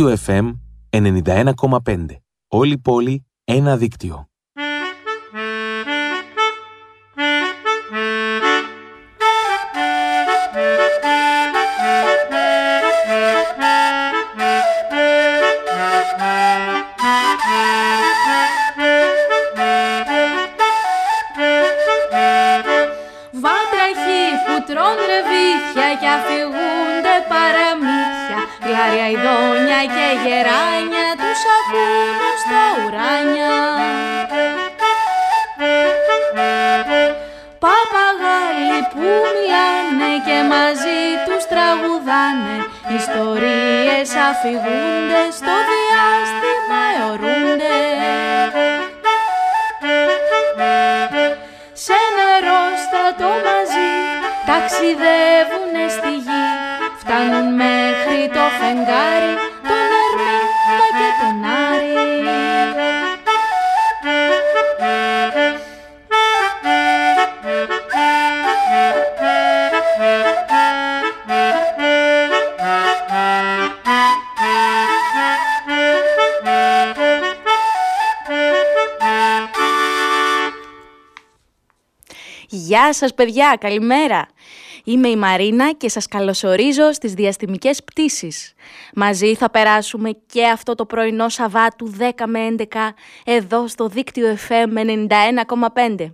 Δίκτυο FM 91,5. Όλη πόλη, ένα δίκτυο. Γεια σας παιδιά, καλημέρα! Είμαι η Μαρίνα και σας καλωσορίζω στις διαστημικές πτήσεις. Μαζί θα περάσουμε και αυτό το πρωινό Σαββάτου 10 με 11 εδώ στο δίκτυο FM 91,5.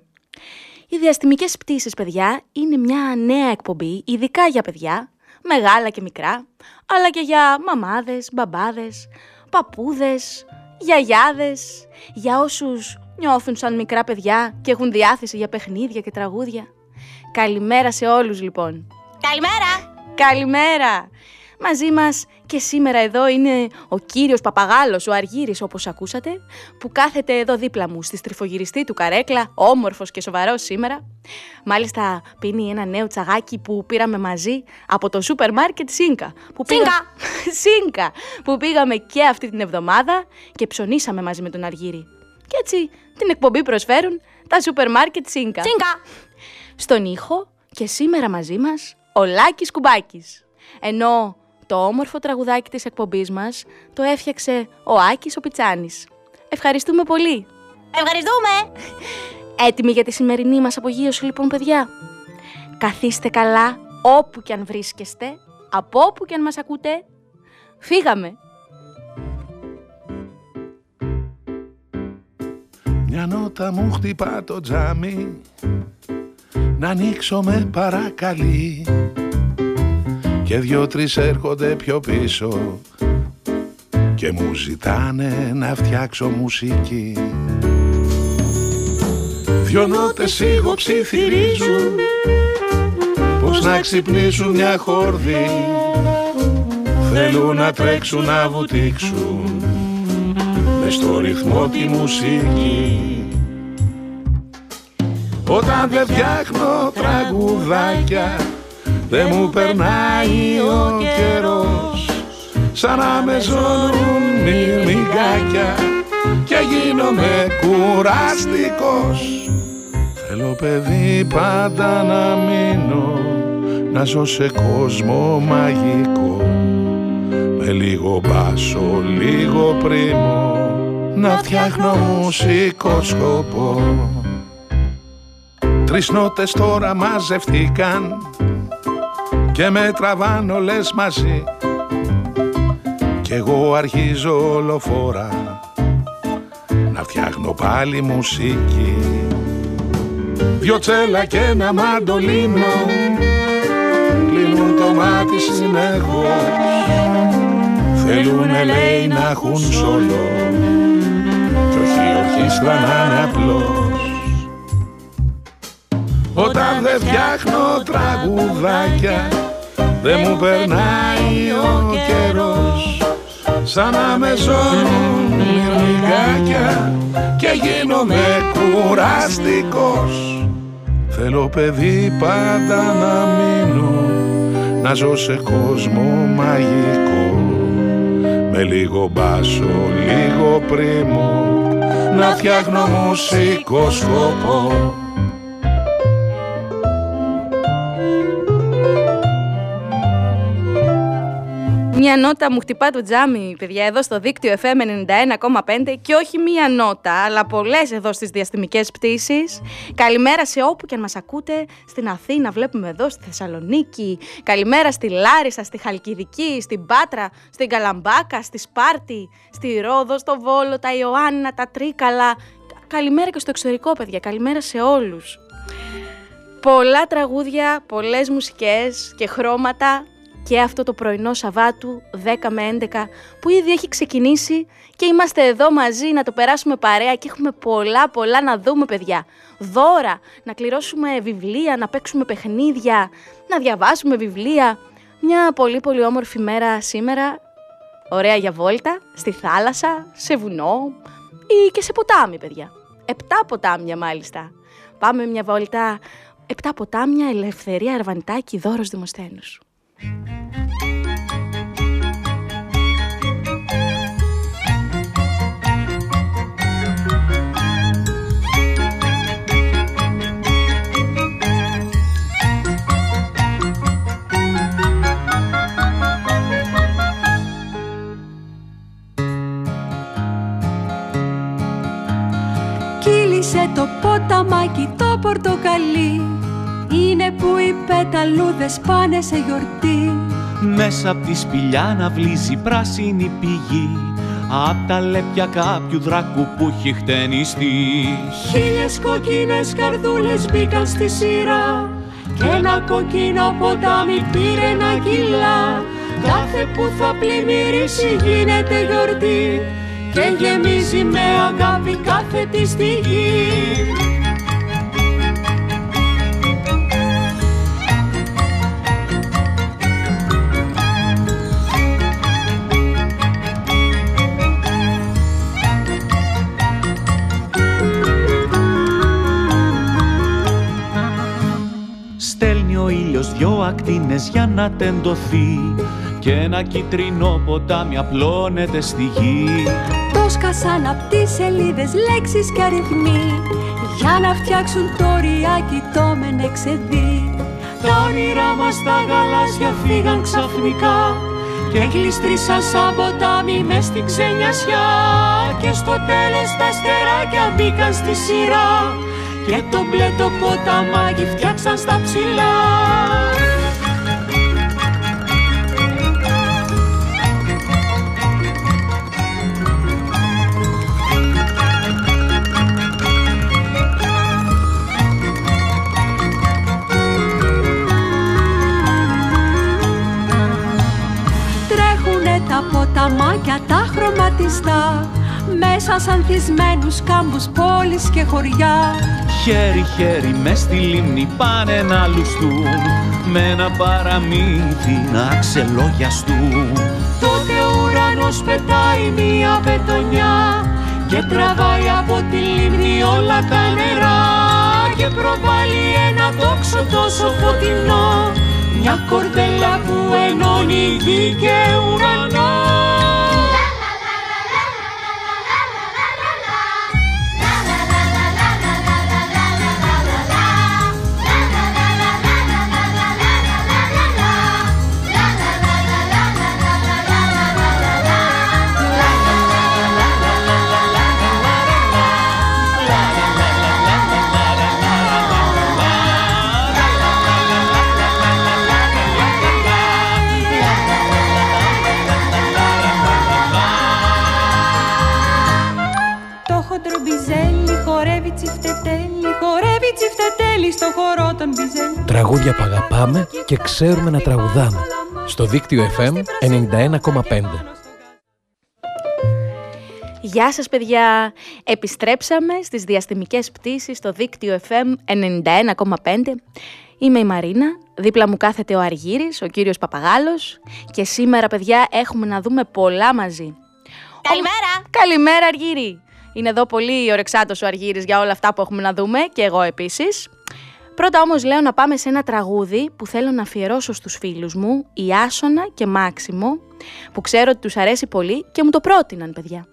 Οι διαστημικές πτήσεις, παιδιά, είναι μια νέα εκπομπή, ειδικά για παιδιά, μεγάλα και μικρά, αλλά και για μαμάδες, μπαμπάδες, παππούδες, γιαγιάδες, για όσους νιώθουν σαν μικρά παιδιά και έχουν διάθεση για παιχνίδια και τραγούδια. Καλημέρα σε όλους λοιπόν. Καλημέρα! Καλημέρα! Μαζί μας και σήμερα εδώ είναι ο κύριος Παπαγάλος, ο Αργύρης όπως ακούσατε, που κάθεται εδώ δίπλα μου στη στριφογυριστή του καρέκλα, όμορφος και σοβαρός σήμερα. Μάλιστα πίνει ένα νέο τσαγάκι που πήραμε μαζί από το σούπερ μάρκετ Σίνκα. Που Σίνκα! Σίνκα! Που πήγαμε και αυτή την εβδομάδα και ψωνίσαμε μαζί με τον Αργύρη. Και έτσι την εκπομπή προσφέρουν τα σούπερ μάρκετ Σίνκα. Τσίνκα! Στον ήχο και σήμερα μαζί μας ο Λάκης Κουμπάκης. Ενώ το όμορφο τραγουδάκι της εκπομπής μας το έφτιαξε ο Άκης ο Πιτσάνης. Ευχαριστούμε πολύ. Ευχαριστούμε! Έτοιμοι για τη σημερινή μας απογείωση λοιπόν παιδιά; Καθίστε καλά όπου κι αν βρίσκεστε, από όπου κι αν μας ακούτε. Φύγαμε! Μια νότα μου χτυπά το τζάμι. Να ανοίξω με παρακαλεί Και δυο-τρεις έρχονται πιο πίσω. Και μου ζητάνε να φτιάξω μουσική. Δυο νότες ψιθυρίζουν Πως να ξυπνήσουν μια χόρδη Θέλουν να τρέξουν να βουτήξουν μες στο ρυθμό τη μουσική. Όταν δεν φτιάχνω τραγουδάκια δεν μου περνάει ο καιρός. Σαν να με ζώνουν μυρμηγκάκια και γίνομαι κουραστικός Θέλω παιδί πάντα να μείνω να ζω σε κόσμο μαγικό. Με λίγο μπάσο, λίγο πρίμο να φτιάχνω μουσικό σκοπό. Τρεις νότες τώρα μαζευτήκαν και με τραβάν όλες μαζί. Κι εγώ αρχίζω όλο φορά να φτιάχνω πάλι μουσική. Δυο τσέλα και ένα μαντολίνο κλείνουν το μάτι συνεχώς. Θέλουνε λέει να έχουν σολό κι όχι ορχήστρα να είναι απλός Όταν δεν φτιάχνω τραγουδάκια δεν μου περνάει ο καιρός. σαν να με ζώνουν μυρμηγκάκια και γίνομαι κουραστικός. Θέλω παιδί πάντα να μείνω να ζω σε κόσμο μαγικό. Με λίγο μπάσο, λίγο πρίμο να φτιάχνω μουσικό σκοπό Μία νότα μου χτυπά το τζάμι, παιδιά, εδώ στο δίκτυο FM 91,5 και όχι μία νότα, αλλά πολλές εδώ στις διαστημικές πτήσεις. Καλημέρα σε όπου και αν μας ακούτε, στην Αθήνα, βλέπουμε εδώ, στη Θεσσαλονίκη. Καλημέρα στη Λάρισα, στη Χαλκιδική, στην Πάτρα, στην Καλαμπάκα, στη Σπάρτη, στη Ρόδο, στο Βόλο, τα Ιωάννα, τα Τρίκαλα. Καλημέρα και στο εξωτερικό, παιδιά. Καλημέρα σε όλους. Πολλά τραγούδια, πολλές μουσικές και χρώματα και αυτό το πρωινό Σαββάτου 10 με 11 που ήδη έχει ξεκινήσει και είμαστε εδώ μαζί να το περάσουμε παρέα και έχουμε πολλά πολλά να δούμε παιδιά. Δώρα, να κληρώσουμε βιβλία, να παίξουμε παιχνίδια, να διαβάσουμε βιβλία. Μια πολύ πολύ όμορφη μέρα σήμερα, ωραία για βόλτα, στη θάλασσα, σε βουνό ή και σε ποτάμι παιδιά. Επτά ποτάμια μάλιστα. Πάμε μια βόλτα, επτά ποτάμια, ελευθερία, αρβανιτάκι, δώρος δημοσθένους. Πορτοκαλί. Είναι που οι πεταλούδες πάνε σε γιορτή. Μέσα απ' τη σπηλιά να βλύζει πράσινη πηγή. Απ' τα λέπια κάποιου δράκου που έχει χτενιστεί. Χίλιες κοκκίνες καρδούλες μπήκαν στη σειρά. Κι ένα κοκκίνο ποτάμι πήρε ένα κιλά Κάθε που θα πλημμυρίσει γίνεται γιορτή. Και γεμίζει με αγάπη κάθε τη στιγμή δυο ακτίνες για να τεντωθεί και ένα κίτρινο ποτάμι απλώνεται στη γη. Το σκασάν απ' τις σελίδες λέξεις και αριθμοί για να φτιάξουν το ριάκι το μενεξεδί. Τα όνειρά μας τα γαλάζια φύγαν ξαφνικά και γλιστρήσαν σαν ποτάμι μες στην ξενιασιά και στο τέλος τα αστεράκια μπήκαν στη σειρά και το μπλε το ποταμάκι φτιάξαν στα ψηλά. Τα ποταμάκια τα χρωματιστά μέσα σαν θυσμένους κάμπους πόλεις και χωριά. Χέρι-χέρι μες στη λίμνη πάνε να λουστούν με ένα παραμύθι να ξελόγιαστούν. Τότε ο ουρανός πετάει μία πετονιά και τραβάει από τη λίμνη όλα τα νερά και προβάλλει ένα τόξο τόσο φωτεινό μια κορδέλα που ενώνει γη και ουρανό στο χώρο των μπιζέλ. Τραγούδια που αγαπάμε και ξέρουμε να τραγουδάμε. Στο δίκτυο FM 91,5. Γεια σας παιδιά! Επιστρέψαμε στις διαστημικές πτήσεις στο δίκτυο FM 91,5. Είμαι η Μαρίνα, δίπλα μου κάθεται ο Αργύρης, ο κύριος Παπαγάλος και σήμερα παιδιά έχουμε να δούμε πολλά μαζί. Καλημέρα! Καλημέρα Αργύρη! Είναι εδώ πολύ ορεξάτος ο Αργύρης για όλα αυτά που έχουμε να δούμε και εγώ επίσης. Πρώτα όμως λέω να πάμε σε ένα τραγούδι που θέλω να αφιερώσω στους φίλους μου, η Άσονα και Μάξιμο, που ξέρω ότι τους αρέσει πολύ και μου το πρότειναν παιδιά.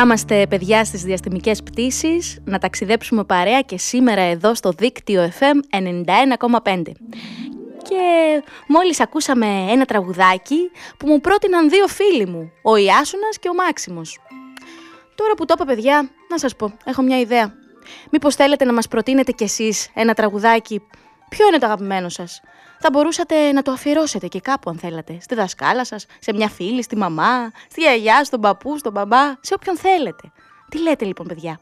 Να είμαστε παιδιά στις διαστημικές πτήσεις, να ταξιδέψουμε παρέα και σήμερα εδώ στο δίκτυο FM 91,5. Και μόλις ακούσαμε ένα τραγουδάκι που μου πρότειναν δύο φίλοι μου, ο Ιάσονας και ο Μάξιμος. Τώρα που το είπα παιδιά, να σας πω, έχω μια ιδέα. Μήπως θέλετε να μας προτείνετε κι εσείς ένα τραγουδάκι, ποιο είναι το αγαπημένο σας; Θα μπορούσατε να το αφιερώσετε και κάπου αν θέλατε. Στη δασκάλα σας, σε μια φίλη, στη μαμά, στη γιαγιά, στον παππού, στον μπαμπά, σε όποιον θέλετε. Τι λέτε λοιπόν παιδιά;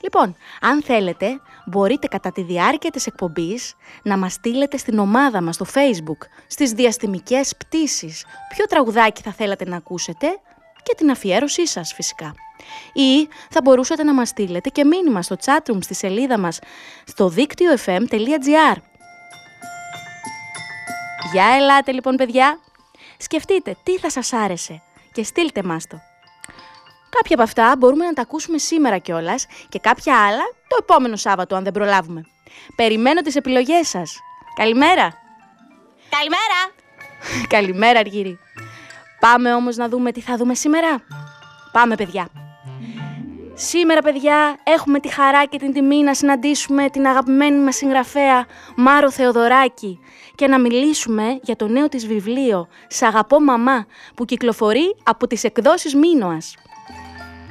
Λοιπόν, αν θέλετε, μπορείτε κατά τη διάρκεια της εκπομπής να μας στείλετε στην ομάδα μας στο facebook, στις διαστημικές πτήσεις, ποιο τραγουδάκι θα θέλατε να ακούσετε και την αφιέρωσή σας φυσικά. Ή θα μπορούσατε να μας στείλετε και μήνυμα στο chatroom στη σελίδα μας στο δίκτυο fm.gr για ελάτε λοιπόν παιδιά. Σκεφτείτε τι θα σας άρεσε και στείλτε μας το. Κάποια από αυτά μπορούμε να τα ακούσουμε σήμερα κιόλας και κάποια άλλα το επόμενο Σάββατο αν δεν προλάβουμε. Περιμένω τις επιλογές σας. Καλημέρα. Καλημέρα. Καλημέρα Αργύρι. Πάμε όμως να δούμε τι θα δούμε σήμερα. Πάμε παιδιά. Σήμερα, παιδιά, έχουμε τη χαρά και την τιμή να συναντήσουμε την αγαπημένη μας συγγραφέα Μάρο Θεοδωράκη και να μιλήσουμε για το νέο της βιβλίο «Σ' αγαπώ μαμά» που κυκλοφορεί από τις εκδόσεις Μίνωας.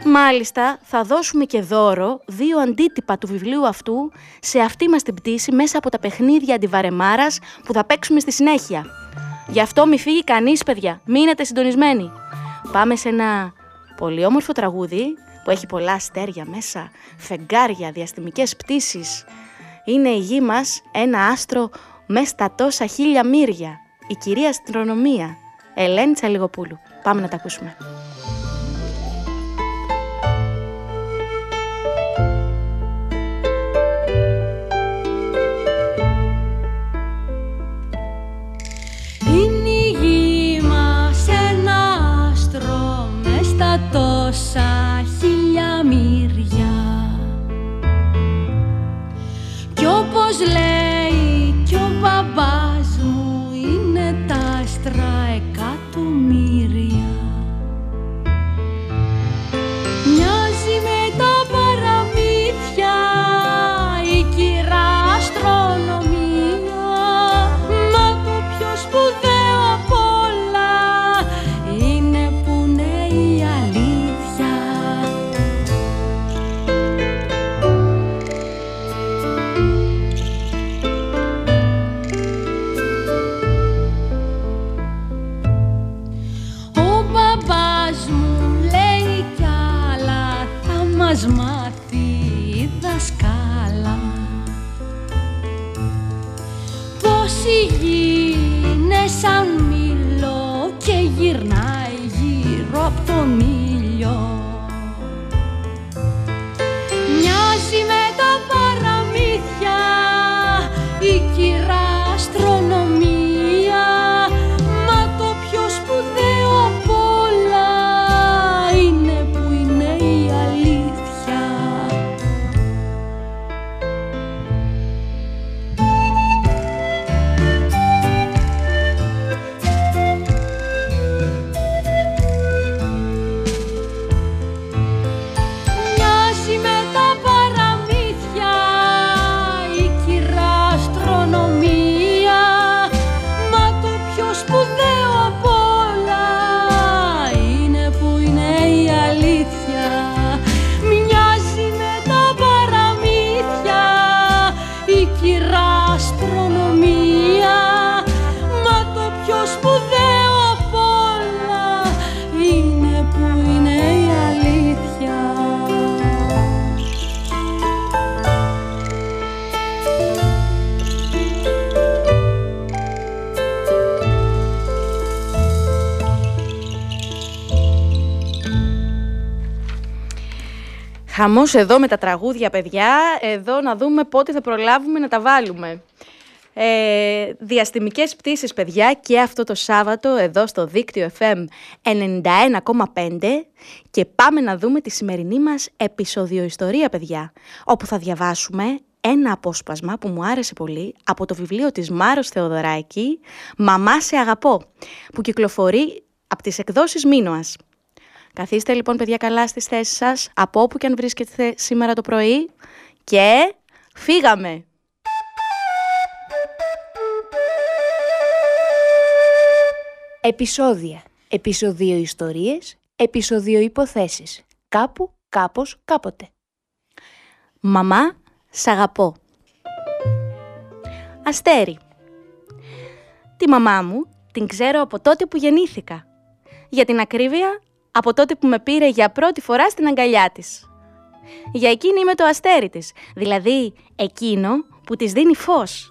Μάλιστα, θα δώσουμε και δώρο δύο αντίτυπα του βιβλίου αυτού σε αυτή μας την πτήση μέσα από τα παιχνίδια αντιβαρεμάρας που θα παίξουμε στη συνέχεια. Γι' αυτό μη φύγει κανείς, παιδιά. Μείνετε συντονισμένοι. Πάμε σε ένα πολύ όμορφο τραγούδι που έχει πολλά αστέρια μέσα, φεγγάρια, διαστημικές πτήσεις. Είναι η γη μας ένα άστρο με στα τόσα χίλια μύρια. Η κυρία Αστρονομία, Ελένη Τσαλιγοπούλου. Πάμε να τα ακούσουμε. Είναι η γη μας ένα άστρο μες στα τόσα Κι όπως Χαμός εδώ με τα τραγούδια, παιδιά. Εδώ να δούμε πότε θα προλάβουμε να τα βάλουμε. Ε, διαστημικές πτήσεις, παιδιά, και αυτό το Σάββατο εδώ στο δίκτυο FM 91,5 και πάμε να δούμε τη σημερινή μας επεισοδιοϊστορία, παιδιά, όπου θα διαβάσουμε ένα απόσπασμα που μου άρεσε πολύ από το βιβλίο της Μάρος Θεοδωράκη «Μαμά σε αγαπώ», που κυκλοφορεί από τις εκδόσεις Μίνωας. Καθίστε λοιπόν παιδιά καλά στις θέσεις σας, από όπου και αν βρίσκεστε σήμερα το πρωί και φύγαμε! Επισόδια. Επισοδίο ιστορίες. Επισοδίο υποθέσεις. Κάπου, κάπως, κάποτε. Μαμά, σ' αγαπώ. Αστέρι. Τη μαμά μου την ξέρω από τότε που γεννήθηκα. Για την ακρίβεια, από τότε που με πήρε για πρώτη φορά στην αγκαλιά της. Για εκείνη είμαι το αστέρι της, δηλαδή εκείνο που της δίνει φως.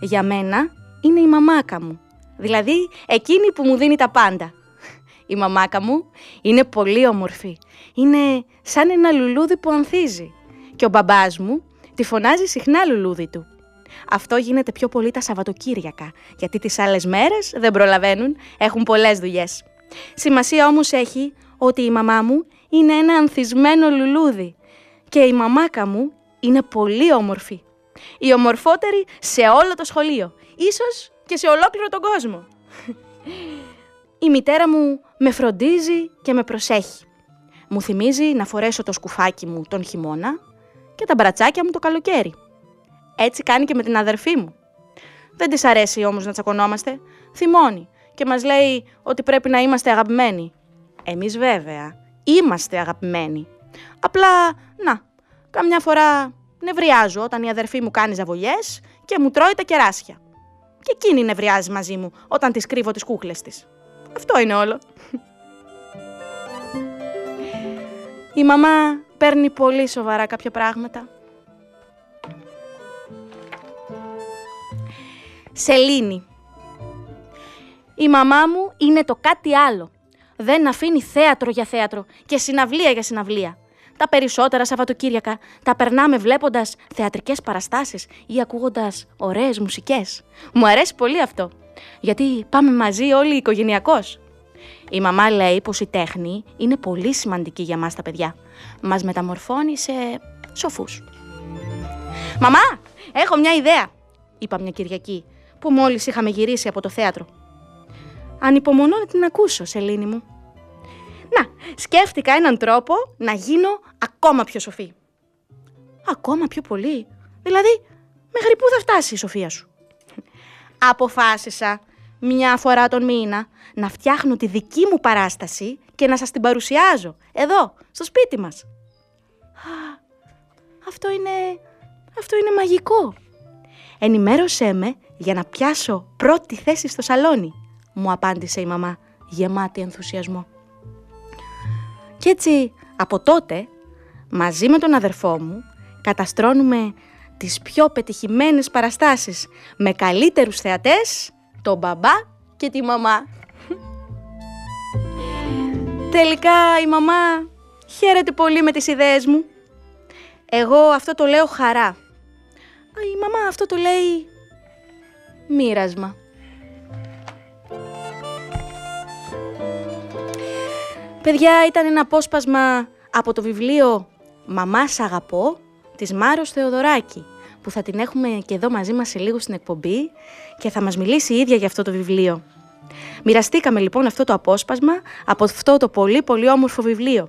Για μένα είναι η μαμάκα μου, δηλαδή εκείνη που μου δίνει τα πάντα. Η μαμάκα μου είναι πολύ όμορφη, είναι σαν ένα λουλούδι που ανθίζει. Και ο μπαμπάς μου τη φωνάζει συχνά λουλούδι του. Αυτό γίνεται πιο πολύ τα Σαββατοκύριακα, γιατί τις άλλες μέρες δεν προλαβαίνουν, έχουν πολλές δουλειές. Σημασία όμως έχει ότι η μαμά μου είναι ένα ανθισμένο λουλούδι και η μαμάκα μου είναι πολύ όμορφη. Η ομορφότερη σε όλο το σχολείο, ίσως και σε ολόκληρο τον κόσμο. Η μητέρα μου με φροντίζει και με προσέχει. Μου θυμίζει να φορέσω το σκουφάκι μου τον χειμώνα και τα μπρατσάκια μου το καλοκαίρι. Έτσι κάνει και με την αδερφή μου. Δεν της αρέσει όμως να τσακωνόμαστε. Θυμώνει και μας λέει ότι πρέπει να είμαστε αγαπημένοι. Εμείς βέβαια είμαστε αγαπημένοι. Απλά, να, καμιά φορά νευριάζω όταν η αδερφή μου κάνει ζαβολιές και μου τρώει τα κεράσια. Και εκείνη νευριάζει μαζί μου όταν της κρύβω τις κούκλες της. Αυτό είναι όλο. Η μαμά παίρνει πολύ σοβαρά κάποια πράγματα. Σελήνη. Η μαμά μου είναι το κάτι άλλο. Δεν αφήνει θέατρο για θέατρο και συναυλία για συναυλία. Τα περισσότερα Σαββατοκύριακα τα περνάμε βλέποντας θεατρικές παραστάσεις ή ακούγοντας ωραίες μουσικές. Μου αρέσει πολύ αυτό, γιατί πάμε μαζί όλοι οικογενειακώς. Η μαμά λέει πως η τέχνη είναι πολύ σημαντική για μας τα παιδιά. Μας μεταμορφώνει σε σοφούς. «Μαμά, έχω μια ιδέα», είπα μια Κυριακή, που μόλις είχαμε γυρίσει από το θέατρο. «Ανυπομονώ να την ακούσω, Σελήνη μου». Να, σκέφτηκα έναν τρόπο να γίνω ακόμα πιο σοφή. Ακόμα πιο πολύ. Δηλαδή, μέχρι πού θα φτάσει η σοφία σου; Αποφάσισα μια φορά τον μήνα να φτιάχνω τη δική μου παράσταση και να σας την παρουσιάζω, εδώ, στο σπίτι μας. αυτό είναι... αυτό είναι μαγικό. Ενημέρωσέ με για να πιάσω πρώτη θέση στο σαλόνι, μου απάντησε η μαμά, γεμάτη ενθουσιασμό. Κι έτσι, από τότε, μαζί με τον αδερφό μου, καταστρώνουμε τις πιο πετυχημένες παραστάσεις με καλύτερους θεατές, τον μπαμπά και τη μαμά. Τελικά η μαμά χαίρεται πολύ με τις ιδέες μου. Εγώ αυτό το λέω χαρά. Η μαμά αυτό το λέει μοίρασμα. Παιδιά, ήταν ένα απόσπασμα από το βιβλίο «Μαμά σ' αγαπώ» της Μάρος Θεοδωράκη, που θα την έχουμε και εδώ μαζί μας σε λίγο στην εκπομπή και θα μας μιλήσει η ίδια για αυτό το βιβλίο. Μοιραστήκαμε λοιπόν αυτό το απόσπασμα από αυτό το πολύ πολύ όμορφο βιβλίο.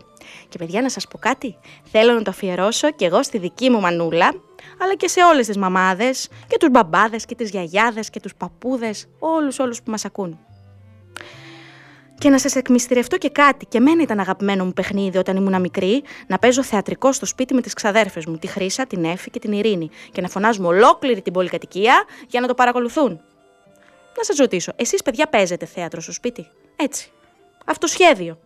Και παιδιά να σας πω κάτι, θέλω να το αφιερώσω και εγώ στη δική μου μανούλα, αλλά και σε όλες τις μαμάδες και τους μπαμπάδες και τις γιαγιάδες και τους παππούδες, όλους όλους που μας ακούν. Και να σας εκμυστηρευτώ και κάτι. Και εμένα ήταν αγαπημένο μου παιχνίδι όταν ήμουν μικρή να παίζω θεατρικό στο σπίτι με τις ξαδέρφες μου, τη Χρήσα, την Έφη και την Ειρήνη. Και να φωνάζουμε ολόκληρη την πολυκατοικία για να το παρακολουθούν. Να σας ρωτήσω, εσείς παιδιά παίζετε θέατρο στο σπίτι; Έτσι. Αυτοσχέδιο.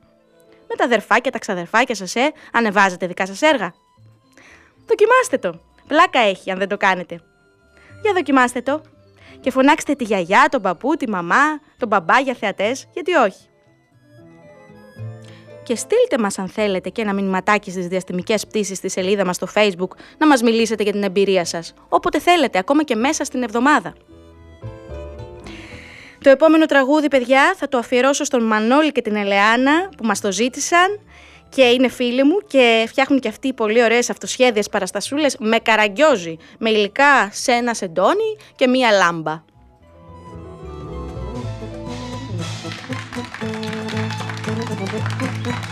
Με τα αδερφάκια, τα ξαδερφάκια σας, ε, ανεβάζετε δικά σας έργα. Δοκιμάστε το. Πλάκα έχει αν δεν το κάνετε. Για δοκιμάστε το. Και φωνάξτε τη γιαγιά, τον παππού, τη μαμά, τον μπαμπά για θεατές, γιατί όχι και στείλτε μας αν θέλετε και ένα μηνυματάκι στις διαστημικές πτήσεις στη σελίδα μας στο facebook να μας μιλήσετε για την εμπειρία σας, όποτε θέλετε, ακόμα και μέσα στην εβδομάδα. Το επόμενο τραγούδι, παιδιά, θα το αφιερώσω στον Μανώλη και την Ελεάνα που μας το ζήτησαν και είναι φίλοι μου και φτιάχνουν και αυτοί πολύ ωραίες αυτοσχέδιες παραστασούλες με καραγκιόζι, με υλικά σε ένα σεντόνι και μία λάμπα.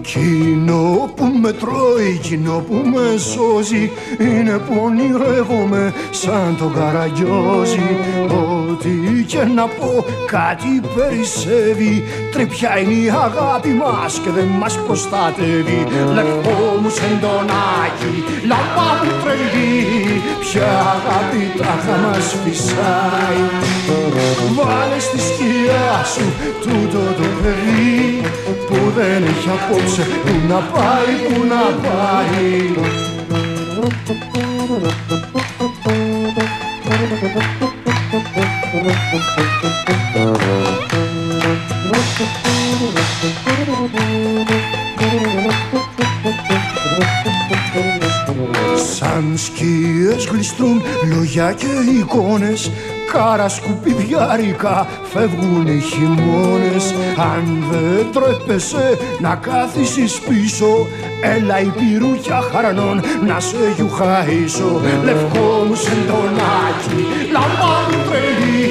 Κοινό που με τρώει, κοινό που με σώζει Είναι που ονειρεύομαι σαν τον καραγκιόζη. Ό,τι και να πω κάτι περισσεύει Τρυπιά είναι η αγάπη μας και δεν μας προστατεύει. Λευκό μου σεντονάκι, λαμπά μου τρελή Ποια αγάπη τάχα μας φυσάει. Βάλε στη σκιά σου τούτο το παιδί που δεν έχει απόψε που να πάει, που να πάει. Σαν σκιές γλιστρούν λόγια και εικόνες Κάρα σκουπιδιάρικα φεύγουν οι χειμώνες. Αν δεν τρέπεσαι να κάθισεις πίσω Έλα η πυρούκια χαρανών να σε γιουχαίσω. Λευκό μου σεντονάκι, λαμπά μου τρελή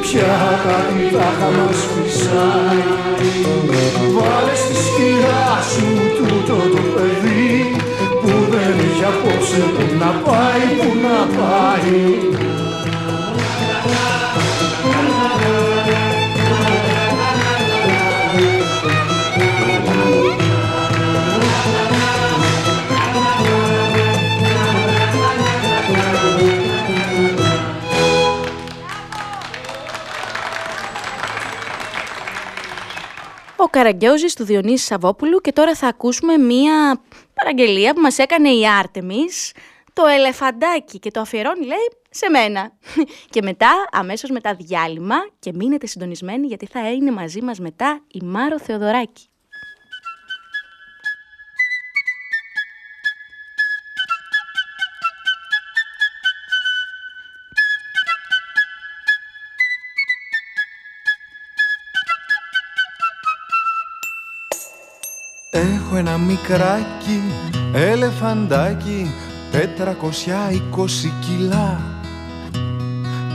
Ποια αγάπη θα μας φυσάει Βάλε στη σκιά σου τούτο το παιδί Που δεν έχει απόψε που να πάει, που να πάει Ο Καραγκιόζης του Διονύση Σαββόπουλου και τώρα θα ακούσουμε μία παραγγελία που μας έκανε η Άρτεμις το ελεφαντάκι και το αφιερώνει λέει σε μένα. Και μετά, αμέσως μετά διάλειμμα και μείνετε συντονισμένοι γιατί θα είναι μαζί μας μετά η Μάρο Θεοδωράκη. Έχω ένα μικράκι ελεφαντάκι τετρακοσιά είκοσι κιλά.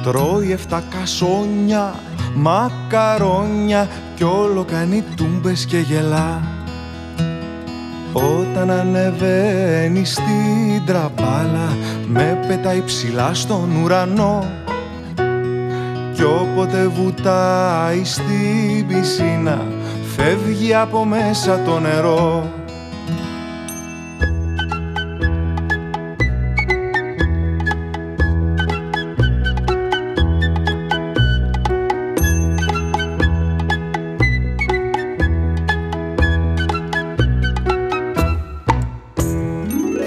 Τρώει εφτά κασόνια, μακαρόνια κι όλο κάνει τούμπες και γελά. Όταν ανεβαίνει στην τραπάλα με πετάει ψηλά στον ουρανό. Κι όποτε βουτάει στην πισίνα φεύγει από μέσα το νερό.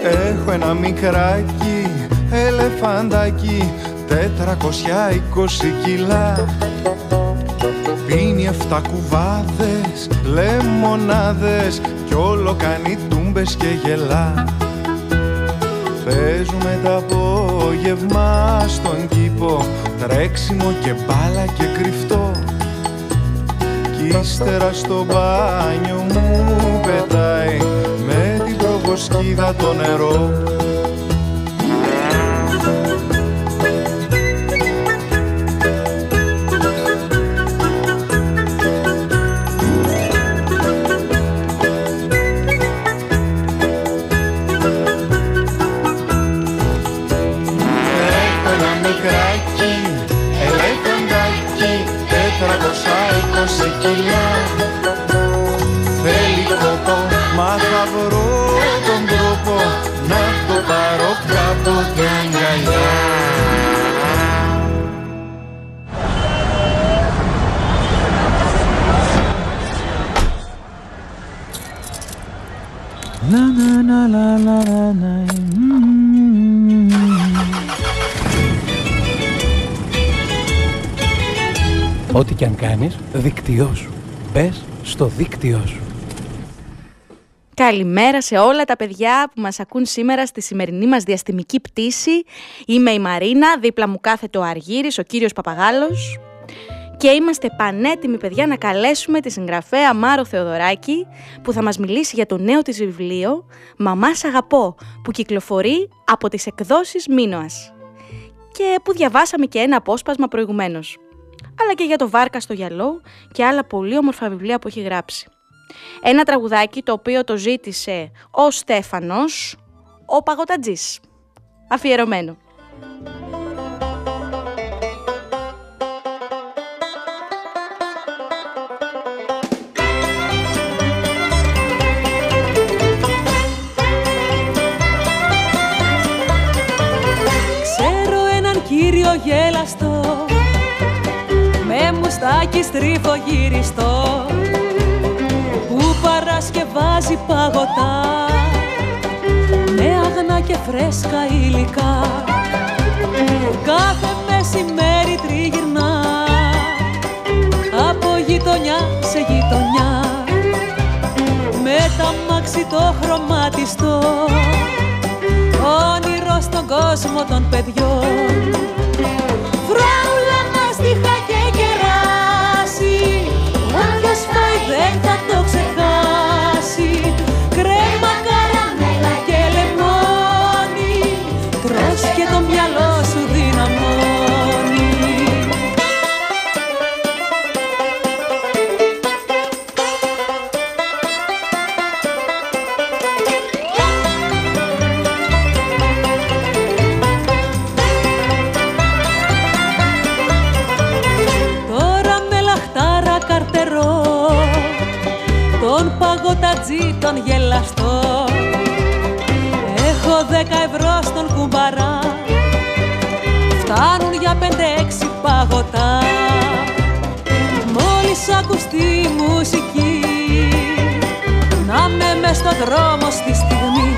Έχω ένα μικράκι ελεφαντάκι τετρακοσιά είκοσι κιλά Πίνει εφτά κουβάδες, λεμονάδες Κι όλο κάνει τούμπες και γελά. Παίζουμε τα απόγευμα στον κήπο Τρέξιμο και μπάλα και κρυφτό. Κι ύστερα στο μπάνιο μου πετάει Με την προβοσκίδα το νερό Ό,τι και αν κάνεις, δίκτυό σου. Μπες στο δίκτυό σου. Καλημέρα σε όλα τα παιδιά που μας ακούν σήμερα στη σημερινή μας διαστημική πτήση. Είμαι η Μαρίνα, δίπλα μου κάθεται ο Αργύρης, ο κύριος Παπαγάλος. Και είμαστε πανέτοιμοι παιδιά να καλέσουμε τη συγγραφέα Μάρο Θεοδωράκη που θα μας μιλήσει για το νέο της βιβλίο «Μαμά σ' αγαπώ» που κυκλοφορεί από τις εκδόσεις Μίνωας και που διαβάσαμε και ένα απόσπασμα προηγουμένως αλλά και για το Βάρκα στο γυαλό και άλλα πολύ όμορφα βιβλία που έχει γράψει. Ένα τραγουδάκι το οποίο το ζήτησε ο Στέφανος, ο Παγωτατζής. Αφιερωμένο. Ξέρω έναν κύριο γέλαστο με μουστάκι στρίφο γυριστό που παρασκευάζει παγωτά. Με αγνά και φρέσκα υλικά κάθε μεσημέρι τριγυρνά. Από γειτονιά σε γειτονιά με τα μάξι το χρωματιστό. Όνειρο στον κόσμο των παιδιών παγωτατζή τον γελαστό. Έχω δέκα ευρώ στον κουμπαρά. Φτάνουν για πέντε-έξι παγωτά. Μόλις ακουστεί η μουσική Να με μες στο δρόμο στη στιγμή.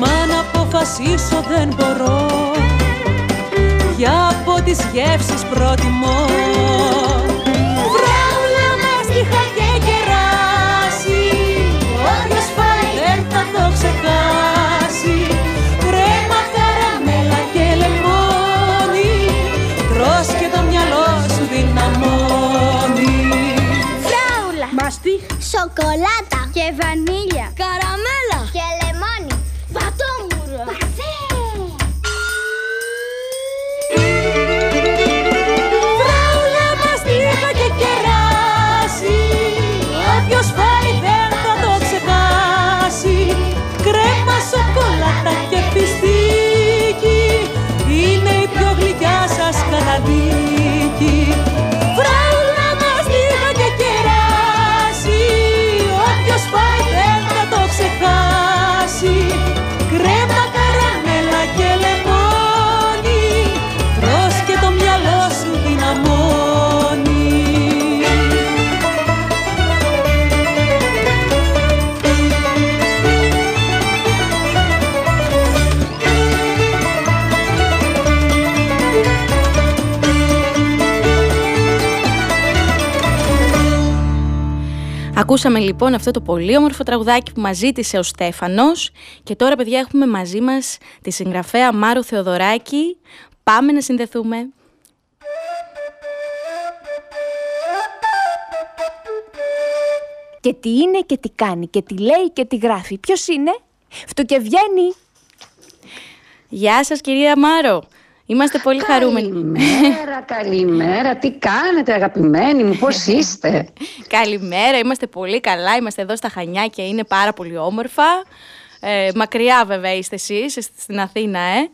Μα να αποφασίσω δεν μπορώ για από τις γεύσεις προτιμώ. Φράουλα σοκολάτα και βανίλια, Ακούσαμε λοιπόν αυτό το πολύ όμορφο τραγουδάκι που μας ζήτησε ο Στέφανος και τώρα παιδιά έχουμε μαζί μας τη συγγραφέα Μάρο Θεοδωράκη. Πάμε να συνδεθούμε. Και τι είναι και τι κάνει και τι λέει και τι γράφει. Ποιος είναι; Φτουκεβγαίνει. Γεια σας κυρία Μάρο. Είμαστε πολύ χαρούμενοι. Καλημέρα, καλημέρα. Τι κάνετε αγαπημένοι μου, πώς είστε; Καλημέρα, είμαστε πολύ καλά. Είμαστε εδώ στα Χανιά και είναι πάρα πολύ όμορφα. Ε, μακριά βέβαια είστε εσείς, στην Αθήνα, ε.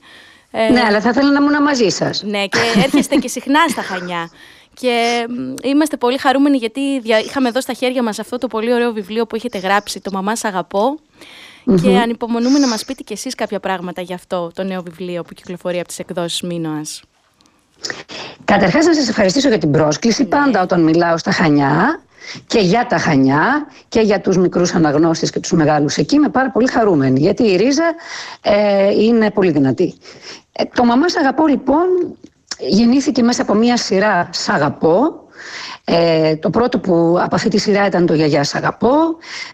Ε, Ναι, αλλά θα ήθελα να ήμουν μαζί σας. Ναι, και έρχεστε και συχνά στα Χανιά. Και μ, είμαστε πολύ χαρούμενοι γιατί δια- είχαμε εδώ στα χέρια μας αυτό το πολύ ωραίο βιβλίο που έχετε γράψει, το «Μαμά σ' αγαπώ». Και Μμμ. ανυπομονούμε να μας πείτε κι εσείς κάποια πράγματα για αυτό το νέο βιβλίο που κυκλοφορεί από τις εκδόσεις Μίνωας. Καταρχάς να σας ευχαριστήσω για την πρόσκληση. Πάντα όταν μιλάω στα Χανιά και για τα Χανιά και για τους μικρούς αναγνώστες και τους μεγάλους εκεί είμαι πάρα πολύ χαρούμενη γιατί η ρίζα ε, είναι πολύ δυνατή. Ε, το «Μαμά σ' αγαπώ» λοιπόν γεννήθηκε μέσα από μια σειρά «Σ' αγαπώ» Ε, το πρώτο που από αυτή τη σειρά ήταν το «Γιαγιά σ' αγαπώ»,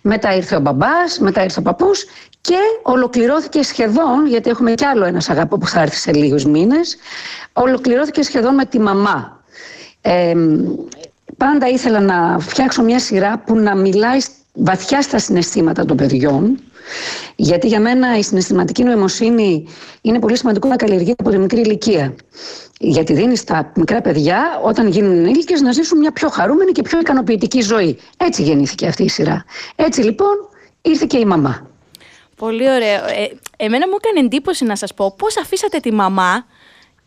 μετά ήρθε ο μπαμπάς, μετά ήρθε ο παππούς και ολοκληρώθηκε σχεδόν, γιατί έχουμε κι άλλο ένα «Σ' αγαπώ» που θα έρθει σε λίγους μήνες, ολοκληρώθηκε σχεδόν με τη μαμά. Ε, πάντα ήθελα να φτιάξω μια σειρά που να μιλάει βαθιά στα συναισθήματα των παιδιών γιατί για μένα η συναισθηματική νοημοσύνη είναι πολύ σημαντικό να καλλιεργείται από τη μικρή ηλικία. Γιατί δίνεις στα μικρά παιδιά, όταν γίνουν ενήλικες, να ζήσουν μια πιο χαρούμενη και πιο ικανοποιητική ζωή. Έτσι γεννήθηκε αυτή η σειρά. Έτσι λοιπόν ήρθε και η μαμά. Πολύ ωραίο. Ε, εμένα μου έκανε εντύπωση να σας πω πώς αφήσατε τη μαμά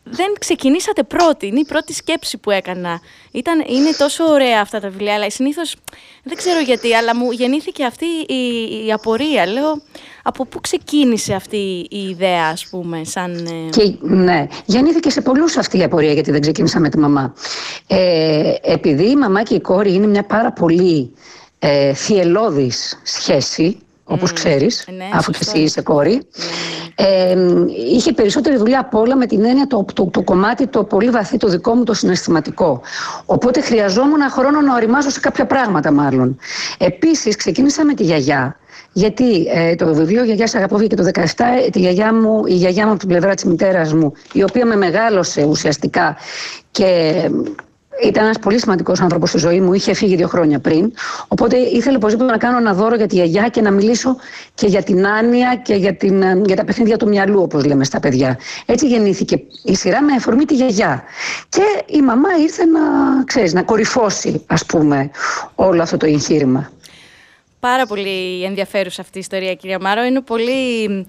δεν ξεκινήσατε πρώτη. Είναι η πρώτη σκέψη που έκανα. Ήταν, είναι τόσο ωραία αυτά τα βιβλία, αλλά συνήθως δεν ξέρω γιατί, αλλά μου γεννήθηκε αυτή η, η απορία. Λέω, από πού ξεκίνησε αυτή η ιδέα, ας πούμε, σαν. Ε, και, ναι, γεννήθηκε σε πολλούς αυτή η απορία, γιατί δεν ξεκίνησα με τη μαμά. Ε, επειδή η μαμά και η κόρη είναι μια πάρα πολύ ε, θυελώδης σχέση, όπως mm. ξέρεις, ναι, αφού και εσύ είσαι κόρη. Ναι. Ε, είχε περισσότερη δουλειά από όλα με την έννοια το, το, το, κομμάτι το πολύ βαθύ, το δικό μου το συναισθηματικό. Οπότε χρειαζόμουν χρόνο να οριμάζω σε κάποια πράγματα μάλλον. Επίσης ξεκίνησα με τη γιαγιά. Γιατί ε, το βιβλίο «Γιαγιά σε αγαπώ» και το 17, τη γιαγιά μου, η γιαγιά μου από την πλευρά της μητέρας μου, η οποία με μεγάλωσε ουσιαστικά και ήταν ένας πολύ σημαντικός άνθρωπος στη ζωή μου. Είχε φύγει δύο χρόνια πριν. Οπότε ήθελε οπωσδήποτε να κάνω ένα δώρο για τη γιαγιά και να μιλήσω και για την άνοια και για, την, ε, για τα παιχνίδια του μυαλού, όπως λέμε στα παιδιά. Έτσι γεννήθηκε η σειρά με αφορμή τη γιαγιά. Και η μαμά ήρθε να, ξέρεις, να κορυφώσει, ας πούμε, όλο αυτό το εγχείρημα. Πάρα πολύ ενδιαφέρουσα αυτή η ιστορία, κυρία Μάρο. Είναι πολύ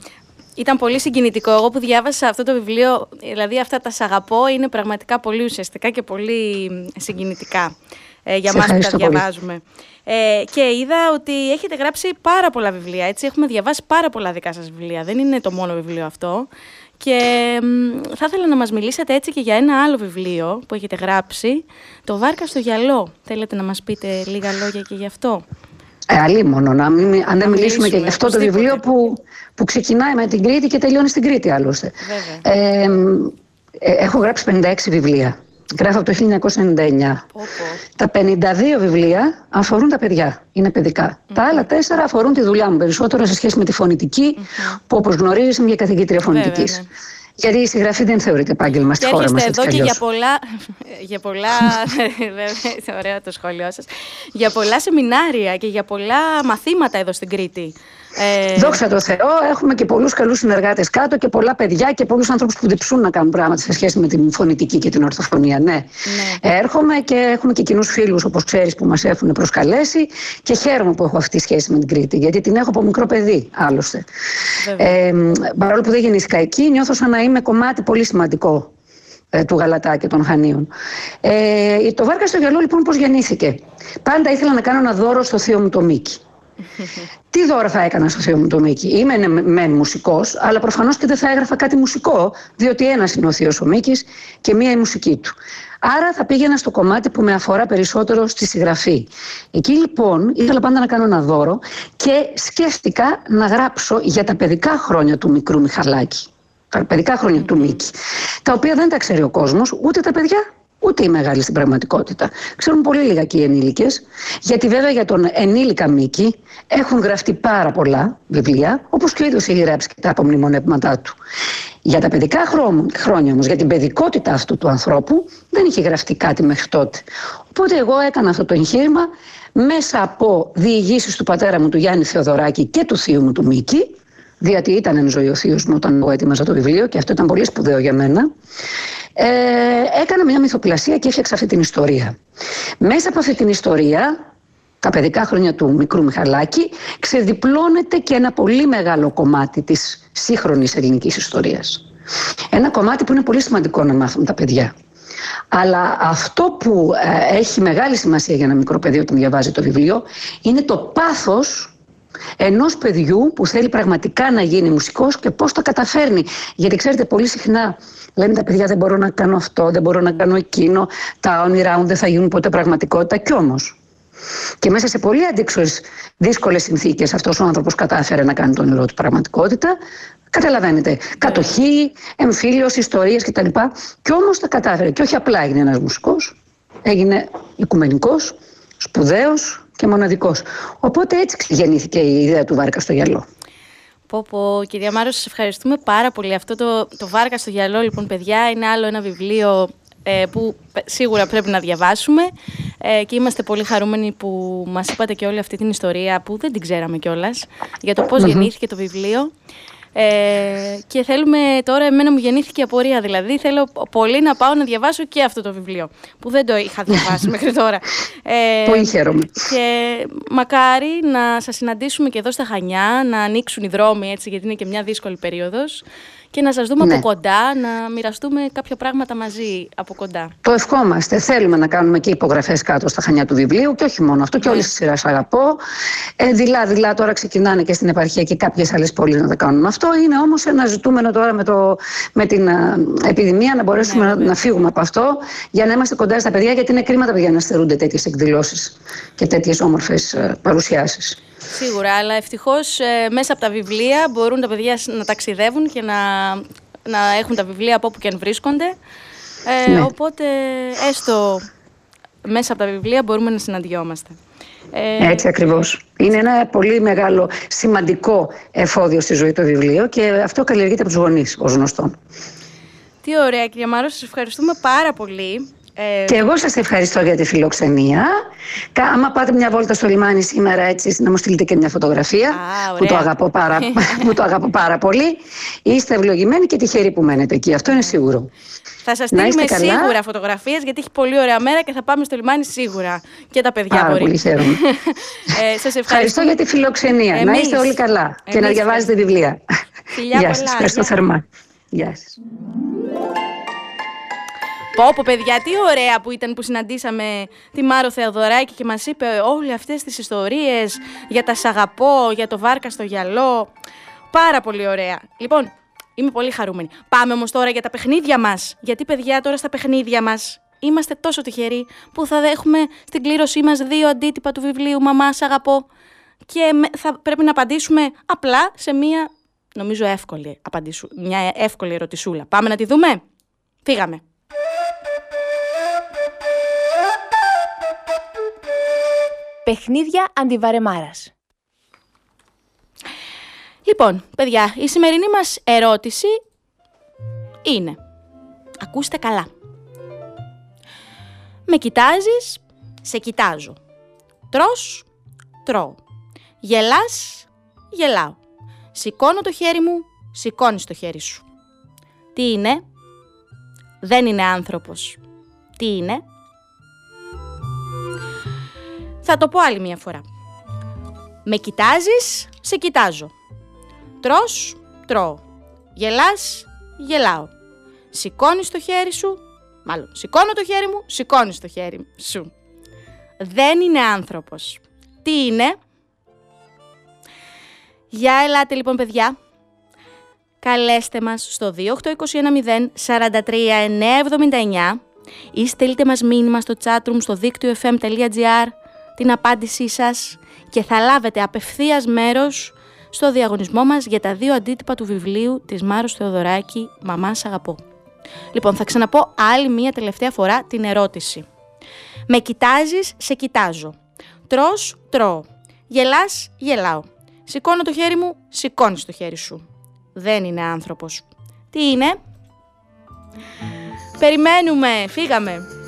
ήταν πολύ συγκινητικό. Εγώ που διάβασα αυτό το βιβλίο, δηλαδή αυτά τα σ' αγαπώ, είναι πραγματικά πολύ ουσιαστικά και πολύ συγκινητικά ε, για μας που τα διαβάζουμε. Ε, και είδα ότι έχετε γράψει πάρα πολλά βιβλία, έτσι. Έχουμε διαβάσει πάρα πολλά δικά σας βιβλία. Δεν είναι το μόνο βιβλίο αυτό. Και θα ήθελα να μας μιλήσετε έτσι και για ένα άλλο βιβλίο που έχετε γράψει, το «Βάρκα στο γυαλό». Θέλετε να μας πείτε λίγα λόγια και γι' αυτό; Ε, αλίμονο, να μην, αν δεν μιλήσουμε, και γι' αυτό το βιβλίο που, που ξεκινάει με την Κρήτη και τελειώνει στην Κρήτη άλλωστε. Ε, ε, έχω γράψει 56 βιβλία. Γράφω από το 1999. Τα 52 βιβλία αφορούν τα παιδιά, είναι Τα άλλα τέσσερα αφορούν τη δουλειά μου περισσότερο σε σχέση με τη φωνητικη που όπως γνωρίζεις είμαι μια καθηγήτρια φωνητικής. Ναι. Γιατί η συγγραφή δεν θεωρείται επάγγελμα στη χώρα μας. εδώ και για πολλά, για πολλά βέβαια, ωραίο το σχόλιο σας, για πολλά σεμινάρια και για πολλά μαθήματα εδώ στην Κρήτη. Ε... Δόξα τω Θεώ, έχουμε και πολλούς καλούς συνεργάτες κάτω και πολλά παιδιά και πολλούς ανθρώπους που διψούν να κάνουν πράγματα σε σχέση με την φωνητική και την ορθοφωνία. Ναι. ναι. Έρχομαι και έχουμε και κοινούς φίλους, όπως ξέρεις, που μας έχουν προσκαλέσει και χαίρομαι που έχω αυτή τη σχέση με την Κρήτη, γιατί την έχω από μικρό παιδί άλλωστε. Ε, παρόλο που δεν γεννήθηκα εκεί, νιώθω σαν να είμαι κομμάτι πολύ σημαντικό ε, του Γαλατά και των Χανίων. Ε, το Βάρκα στο γυαλό λοιπόν πώς γεννήθηκε. Πάντα ήθελα να κάνω ένα δώρο στο θείο μου το Μίκη. Τι δώρα θα έκανα στο Θείο μου το Μίκη; Είμαι μεν μουσικός, αλλά προφανώς και δεν θα έγραφα κάτι μουσικό, διότι ένας είναι ο Θείο ο Μίκης και μία η μουσική του. Άρα θα πήγαινα στο κομμάτι που με αφορά περισσότερο στη συγγραφή. Εκεί λοιπόν ήθελα πάντα να κάνω ένα δώρο και σκέφτηκα να γράψω για τα παιδικά χρόνια του μικρού Μιχαλάκη. Τα παιδικά χρόνια του Μίκη. Τα οποία δεν τα ξέρει ο κόσμος, ούτε τα παιδιά, ούτε οι μεγάλοι στην πραγματικότητα. Ξέρουν πολύ λίγα και οι ενήλικες, γιατί βέβαια για τον ενήλικα Μίκη έχουν γραφτεί πάρα πολλά βιβλία, όπως και ο ίδιος έχει γράψει και τα απομνημονεύματά του. Για τα παιδικά χρόνια όμως, για την παιδικότητα αυτού του ανθρώπου, δεν είχε γραφτεί κάτι μέχρι τότε. Οπότε εγώ έκανα αυτό το εγχείρημα μέσα από διηγήσεις του πατέρα μου, του Γιάννη Θεοδωράκη και του θείου μου του Μίκη, διότι ήταν εν ζωή ο θείος μου όταν εγώ έτοιμαζα το βιβλίο και αυτό ήταν πολύ σπουδαίο για μένα ε, έκανα μια μυθοπλασία και έφτιαξα αυτή την ιστορία. Μέσα από αυτή την ιστορία, τα παιδικά χρόνια του μικρού Μιχαλάκη, ξεδιπλώνεται και ένα πολύ μεγάλο κομμάτι της σύγχρονης ελληνικής ιστορίας. Ένα κομμάτι που είναι πολύ σημαντικό να μάθουν τα παιδιά. Αλλά αυτό που ε, έχει μεγάλη σημασία για ένα μικρό παιδί όταν διαβάζει το βιβλίο είναι το πάθος ενός παιδιού που θέλει πραγματικά να γίνει μουσικός και πώς το καταφέρνει. Γιατί ξέρετε πολύ συχνά Λένε τα παιδιά δεν μπορώ να κάνω αυτό, δεν μπορώ να κάνω εκείνο, τα όνειρά μου δεν θα γίνουν ποτέ πραγματικότητα. Κι όμως. Και μέσα σε πολύ αντίξωες, δύσκολες συνθήκες, αυτός ο άνθρωπος κατάφερε να κάνει το όνειρό του πραγματικότητα. Καταλαβαίνετε. Κατοχή, εμφύλιος, ιστορίες κτλ. Κι όμως τα κατάφερε. Και όχι απλά έγινε ένας μουσικός, έγινε οικουμενικός, σπουδαίος και μοναδικός. Οπότε έτσι γεννήθηκε η ιδέα του Βάρκα στο γυαλό. Πω πω, κυρία Μάρο, σας ευχαριστούμε πάρα πολύ. Αυτό το, το Βάρκα στο γυαλό, λοιπόν, παιδιά, είναι άλλο ένα βιβλίο ε, που σίγουρα πρέπει να διαβάσουμε ε, και είμαστε πολύ χαρούμενοι που μας είπατε και όλη αυτή την ιστορία που δεν την ξέραμε κιόλας για το πώς γεννήθηκε το βιβλίο. Ε, και θέλουμε τώρα, εμένα μου γεννήθηκε απορία δηλαδή. Θέλω πολύ να πάω να διαβάσω και αυτό το βιβλίο που δεν το είχα διαβάσει μέχρι τώρα. Ε, πολύ χαίρομαι. Και μακάρι να σας συναντήσουμε και εδώ στα Χανιά, να ανοίξουν οι δρόμοι έτσι, γιατί είναι και μια δύσκολη περίοδος και να σας δούμε Ναι. από κοντά, να μοιραστούμε κάποια πράγματα μαζί από κοντά. Το ευχόμαστε. Θέλουμε να κάνουμε και υπογραφές κάτω στα χανιά του βιβλίου και όχι μόνο αυτό, και όλη τη σειρά αγαπώ. Ε, δειλά-δειλά τώρα ξεκινάνε και στην επαρχία και κάποιες άλλες πόλει να τα κάνουν αυτό. Είναι όμως ένα ζητούμενο τώρα με, το, με την α, επιδημία να μπορέσουμε να, να φύγουμε από αυτό για να είμαστε κοντά στα παιδιά, γιατί είναι κρίμα τα παιδιά να στερούνται τέτοιες εκδηλώσεις και τέτοιες όμορφες παρουσιάσεις. Σίγουρα, αλλά ευτυχώς μέσα από τα βιβλία μπορούν τα παιδιά σ- να ταξιδεύουν και να, να έχουν τα βιβλία από όπου και αν βρίσκονται. Ε, Ναι. Οπότε, έστω μέσα από τα βιβλία μπορούμε να συναντιόμαστε. Ε, Έτσι ακριβώς. Είναι ένα πολύ μεγάλο, σημαντικό εφόδιο στη ζωή το βιβλίο και αυτό καλλιεργείται από τους γονείς, ως γνωστόν. Τι ωραία, κυρία Μάρο, σας ευχαριστούμε πάρα πολύ. Ε, Και εγώ σας ευχαριστώ για τη φιλοξενία. Κα- Άμα πάτε μια βόλτα στο λιμάνι σήμερα έτσι να μου στείλετε και μια φωτογραφία που, το ωραία. αγαπώ πάρα, που το αγαπώ πάρα πολύ. Είστε ευλογημένοι και τυχεροί που μένετε εκεί. Αυτό είναι σίγουρο. θα σας να είστε στείλουμε καλά. σίγουρα φωτογραφίες γιατί έχει πολύ ωραία μέρα και θα πάμε στο λιμάνι σίγουρα. Και τα παιδιά Πάρα μπορεί. πολύ χαίρομαι. ε, σας ευχαριστώ. Ευχαριστώ για τη φιλοξενία. Να Εμείς. είστε όλοι καλά και να Εμείς διαβάζετε βιβλία. Φιλιά Γεια πολλά, σας. Ευχαριστώ γεια. θερμά. Γεια σας. Πω πω παιδιά, τι ωραία που ήταν που συναντήσαμε τη Μάρο Θεοδωράκη και μας είπε όλες αυτές τις ιστορίες για τα σαγαπώ, για το βάρκα στο γυαλό. Πάρα πολύ ωραία. Λοιπόν, είμαι πολύ χαρούμενη. Πάμε όμως τώρα για τα παιχνίδια μας. Γιατί παιδιά τώρα στα παιχνίδια μας είμαστε τόσο τυχεροί που θα έχουμε στην κλήρωσή μας δύο αντίτυπα του βιβλίου «Μαμά, σ' αγαπώ» και με- θα πρέπει να απαντήσουμε απλά σε μία, νομίζω εύκολη, απαντήσου, μια εύκολη ερωτησούλα. Πάμε να τη δούμε; Φύγαμε. Παιχνίδια αντιβαρεμάρας. Λοιπόν, παιδιά, η σημερινή μας ερώτηση είναι, ακούστε καλά. Με κοιτάζεις, σε κοιτάζω. Τρως, τρώω. Γελάς, γελάω. Σηκώνω το χέρι μου, σηκώνεις το χέρι σου. Τι είναι; Δεν είναι άνθρωπος. Τι είναι; Θα το πω άλλη μια φορά. Με κοιτάζεις, σε κοιτάζω. Τρως, τρώω. Γελάς, γελάω. Σηκώνεις το χέρι σου, μάλλον σηκώνω το χέρι μου, σηκώνεις το χέρι σου. Δεν είναι άνθρωπος. Τι είναι; Για ελάτε λοιπόν παιδιά. Καλέστε μας στο 28210 43 979 ή στείλτε μας μήνυμα στο chatroom στο δίκτυο fm.gr την απάντησή σας και θα λάβετε απευθείας μέρος στο διαγωνισμό μας για τα δύο αντίτυπα του βιβλίου της Μάρος Θεοδωράκη «Μαμά σ' αγαπώ». Λοιπόν, θα ξαναπώ άλλη μία τελευταία φορά την ερώτηση. Με κοιτάζεις, σε κοιτάζω. Τρως, τρώω. Γελάς, γελάω. Σηκώνω το χέρι μου, σηκώνεις το χέρι σου. Δεν είναι άνθρωπος. Τι είναι; Περιμένουμε, φύγαμε.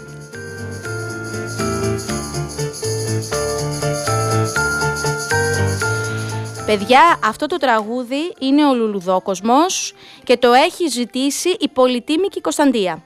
Παιδιά, αυτό το τραγούδι είναι ο Λουλουδόκοσμος και το έχει ζητήσει η πολυτίμικη Κωνσταντία.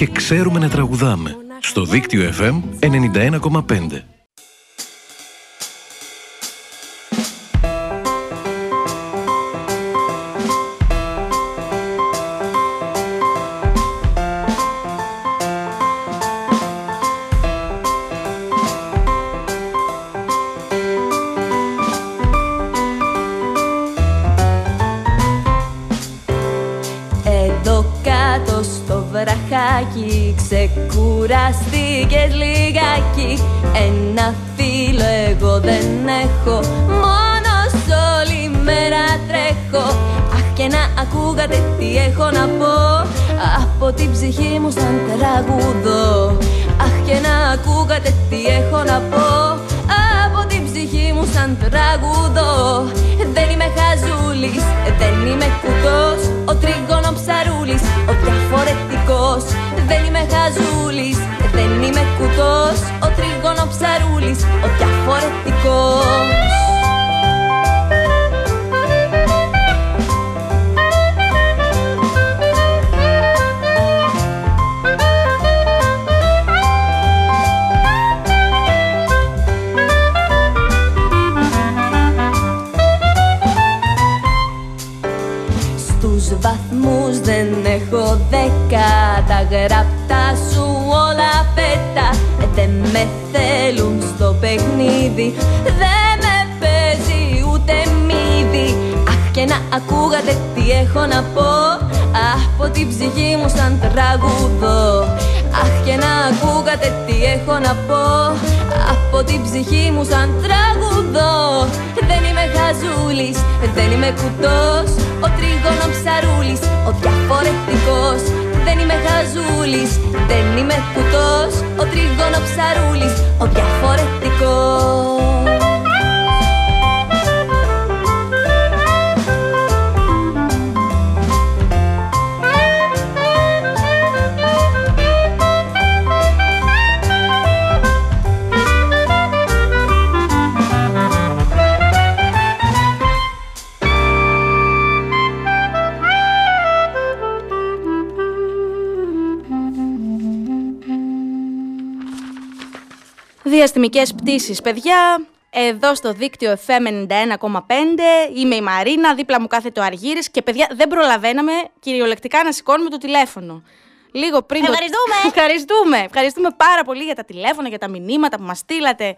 Και ξέρουμε να τραγουδάμε. Στο δίκτυο FM 91,5. Ξεκουραστήκες λιγάκι. Ένα φίλο εγώ δεν έχω. Μόνος όλη μέρα τρέχω. Αχ και να ακούγατε τι έχω να πω. Από την ψυχή μου σαν τραγουδό. Αχ και να ακούγατε τι έχω να πω. Από την ψυχή μου σαν τραγουδό. Δεν είμαι χαζούλης, δεν είμαι κουτός. Ο τρίγωνο ψαρούλης, ο διαφορετικός. Δεν είμαι χαζούλης, δεν είμαι κουτός Ο τρίγωνο ψαρούλης, ο διαφορετικός έχω να πω Από την ψυχή μου σαν τραγουδό. Αχ και να ακούγατε τι έχω να πω Από την ψυχή μου σαν τραγουδό. Δεν είμαι χαζούλης, δεν είμαι κουτός Ο τρίγωνος ψαρούλης, ο διαφορετικός. Δεν είμαι χαζούλης, δεν είμαι κουτός Ο τρίγωνος ψαρούλης, ο διαφορετικός Διαστημικές πτήσεις, παιδιά. Εδώ στο δίκτυο FM 91,5 είμαι η Μαρίνα, δίπλα μου κάθεται ο Αργύρης και παιδιά δεν προλαβαίναμε κυριολεκτικά να σηκώνουμε το τηλέφωνο. Λίγο πριν. το- Ευχαριστούμε. Ευχαριστούμε. Ευχαριστούμε πάρα πολύ για τα τηλέφωνα, για τα μηνύματα που μας στείλατε.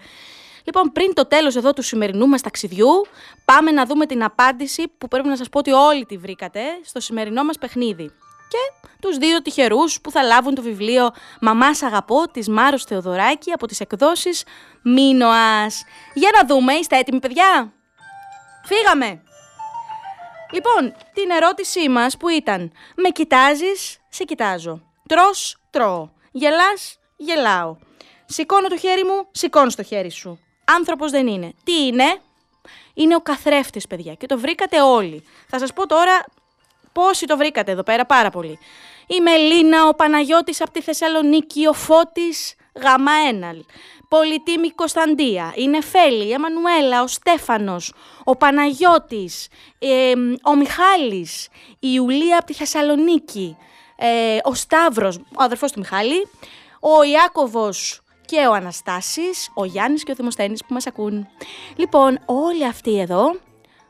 Λοιπόν, πριν το τέλος εδώ του σημερινού μας ταξιδιού, πάμε να δούμε την απάντηση που πρέπει να σας πω ότι όλοι τη βρήκατε στο σημερινό μας παιχνίδι. Και τους δύο τυχερούς που θα λάβουν το βιβλίο «Μαμάς σ' αγαπώ» της Μάρος Θεοδωράκη από τις εκδόσεις Μίνωας. Για να δούμε, είστε έτοιμοι παιδιά; Φύγαμε! Λοιπόν, την ερώτησή μας που ήταν «Με κοιτάζεις, σε κοιτάζω. Τρως, τρώω. Γελάς, γελάω. Σηκώνω το χέρι μου, σηκώνεις το χέρι σου. Άνθρωπος δεν είναι. Τι είναι; Είναι ο καθρέφτης, παιδιά, και το βρήκατε όλοι. Θα σας πω τώρα πόσοι το βρήκατε εδώ πέρα, πάρα πολύ. Η Μελίνα, ο Παναγιώτης από τη Θεσσαλονίκη, ο Φώτης, Γάμα Έναλ. Πολυτίμη Κωνσταντία, η Νεφέλη, η Εμμανουέλα, ο Στέφανος, ο Παναγιώτης, ε, ο Μιχάλης, η Ιουλία από τη Θεσσαλονίκη, ε, ο Σταύρος, ο αδερφός του Μιχάλη, ο Ιάκωβος και ο Αναστάσης, ο Γιάννης και ο Δημοσθένης που μας ακούν. Λοιπόν, όλοι αυτοί εδώ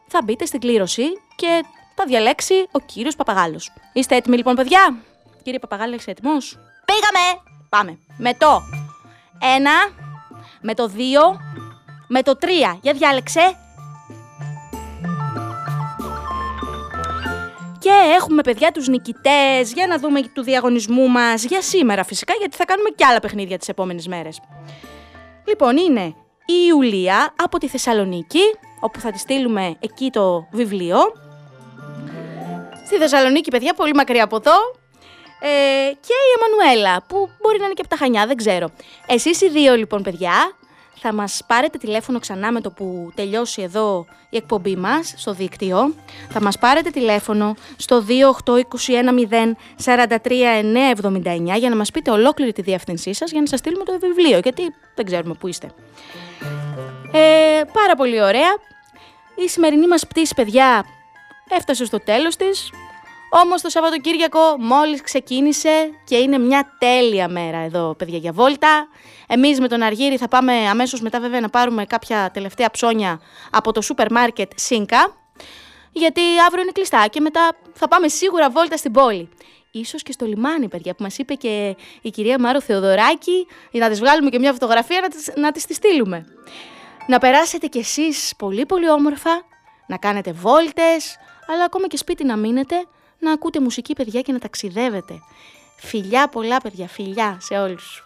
θα μπείτε στην κλήρωση και θα διαλέξει ο κύριος Παπαγάλος. Είστε έτοιμοι λοιπόν παιδιά; Κύριε Παπαγάλο, είσαι έτοιμος; Πήγαμε! Πάμε. Με το ένα, με το δύο, με το τρία. Για διάλεξε. Και έχουμε παιδιά τους νικητές για να δούμε του διαγωνισμού μας για σήμερα φυσικά γιατί θα κάνουμε και άλλα παιχνίδια τις επόμενες μέρες. Λοιπόν είναι η Ιουλία από τη Θεσσαλονίκη όπου θα τη στείλουμε εκεί το βιβλίο. Στη Θεσσαλονίκη παιδιά πολύ μακριά από εδώ ε, και η Εμμανουέλα, που μπορεί να είναι και από τα Χανιά, δεν ξέρω. Εσείς οι δύο λοιπόν παιδιά θα μας πάρετε τηλέφωνο ξανά με το που τελειώσει εδώ η εκπομπή μας στο δίκτυο. Θα μας πάρετε τηλέφωνο στο 28221043979 για να μας πείτε ολόκληρη τη διεύθυνσή σας για να σας στείλουμε το βιβλίο, γιατί δεν ξέρουμε που είστε. Ε, πάρα πολύ ωραία. Η σημερινή μας πτήση, παιδιά, έφτασε στο τέλος της. Όμως το Σαββατοκύριακο μόλις ξεκίνησε και είναι μια τέλεια μέρα εδώ παιδιά για βόλτα. Εμείς με τον Αργύρι θα πάμε αμέσως μετά βέβαια να πάρουμε κάποια τελευταία ψώνια από το σούπερ μάρκετ Σίνκα. Γιατί αύριο είναι κλειστά και μετά θα πάμε σίγουρα βόλτα στην πόλη. Ίσως και στο λιμάνι, παιδιά, που μας είπε και η κυρία Μάρο Θεοδωράκη, για να της βγάλουμε και μια φωτογραφία να της, να της τη στείλουμε. Να περάσετε κι εσείς πολύ πολύ όμορφα, να κάνετε βόλτες, αλλά ακόμα και σπίτι να μείνετε, να ακούτε μουσική παιδιά και να ταξιδεύετε. Φιλιά πολλά παιδιά, φιλιά σε όλους.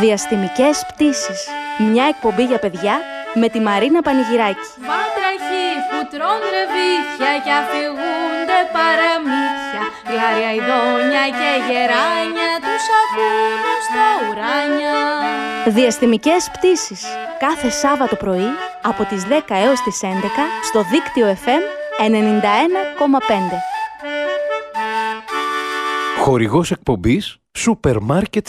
Διαστημικές πτήσεις. Μια εκπομπή για παιδιά με τη Μαρίνα Πανηγυράκη. Βάτραχοι που τρώνε ρεβίθια και αφηγούνται παραμύθια Γλάρια ειδόνια και γεράνια τους ακούνε στα ουράνια Διαστημικές πτήσεις. Κάθε Σάββατο πρωί από τις 10 έως τις 11 στο δίκτυο FM 91,5. Χορηγός εκπομπής Σούπερ Μάρκετ